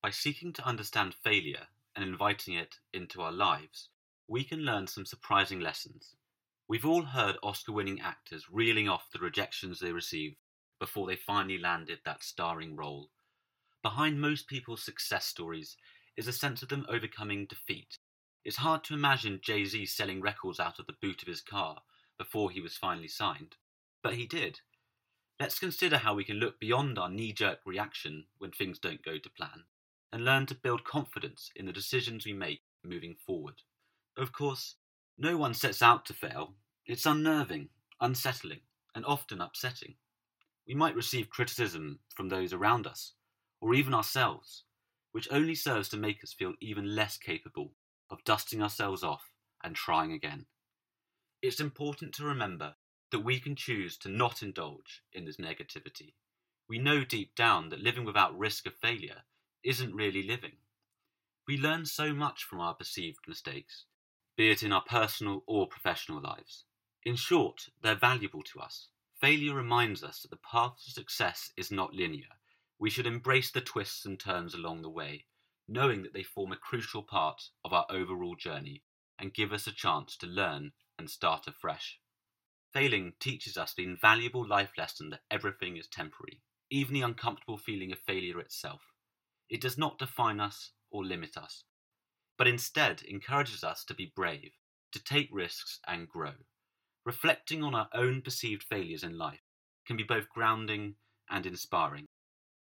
By seeking to understand failure and inviting it into our lives, we can learn some surprising lessons. We've all heard Oscar winning actors reeling off the rejections they received before they finally landed that starring role. Behind most people's success stories is a sense of them overcoming defeat. It's hard to imagine Jay Z selling records out of the boot of his car before he was finally signed, but he did. Let's consider how we can look beyond our knee jerk reaction when things don't go to plan and learn to build confidence in the decisions we make moving forward. Of course, no one sets out to fail. It's unnerving, unsettling, and often upsetting. We might receive criticism from those around us, or even ourselves, which only serves to make us feel even less capable of dusting ourselves off and trying again. It's important to remember that we can choose to not indulge in this negativity. We know deep down that living without risk of failure isn't really living. We learn so much from our perceived mistakes, be it in our personal or professional lives. In short, they're valuable to us. Failure reminds us that the path to success is not linear. We should embrace the twists and turns along the way, knowing that they form a crucial part of our overall journey and give us a chance to learn and start afresh. Failing teaches us the invaluable life lesson that everything is temporary, even the uncomfortable feeling of failure itself. It does not define us or limit us, but instead encourages us to be brave, to take risks and grow. Reflecting on our own perceived failures in life can be both grounding and inspiring.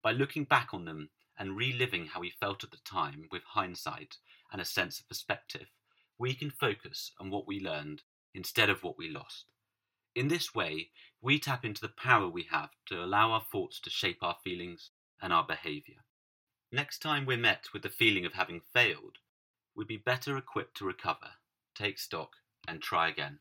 By looking back on them and reliving how we felt at the time with hindsight and a sense of perspective, we can focus on what we learned instead of what we lost. In this way, we tap into the power we have to allow our thoughts to shape our feelings and our behaviour. Next time we're met with the feeling of having failed, we'd be better equipped to recover, take stock, and try again.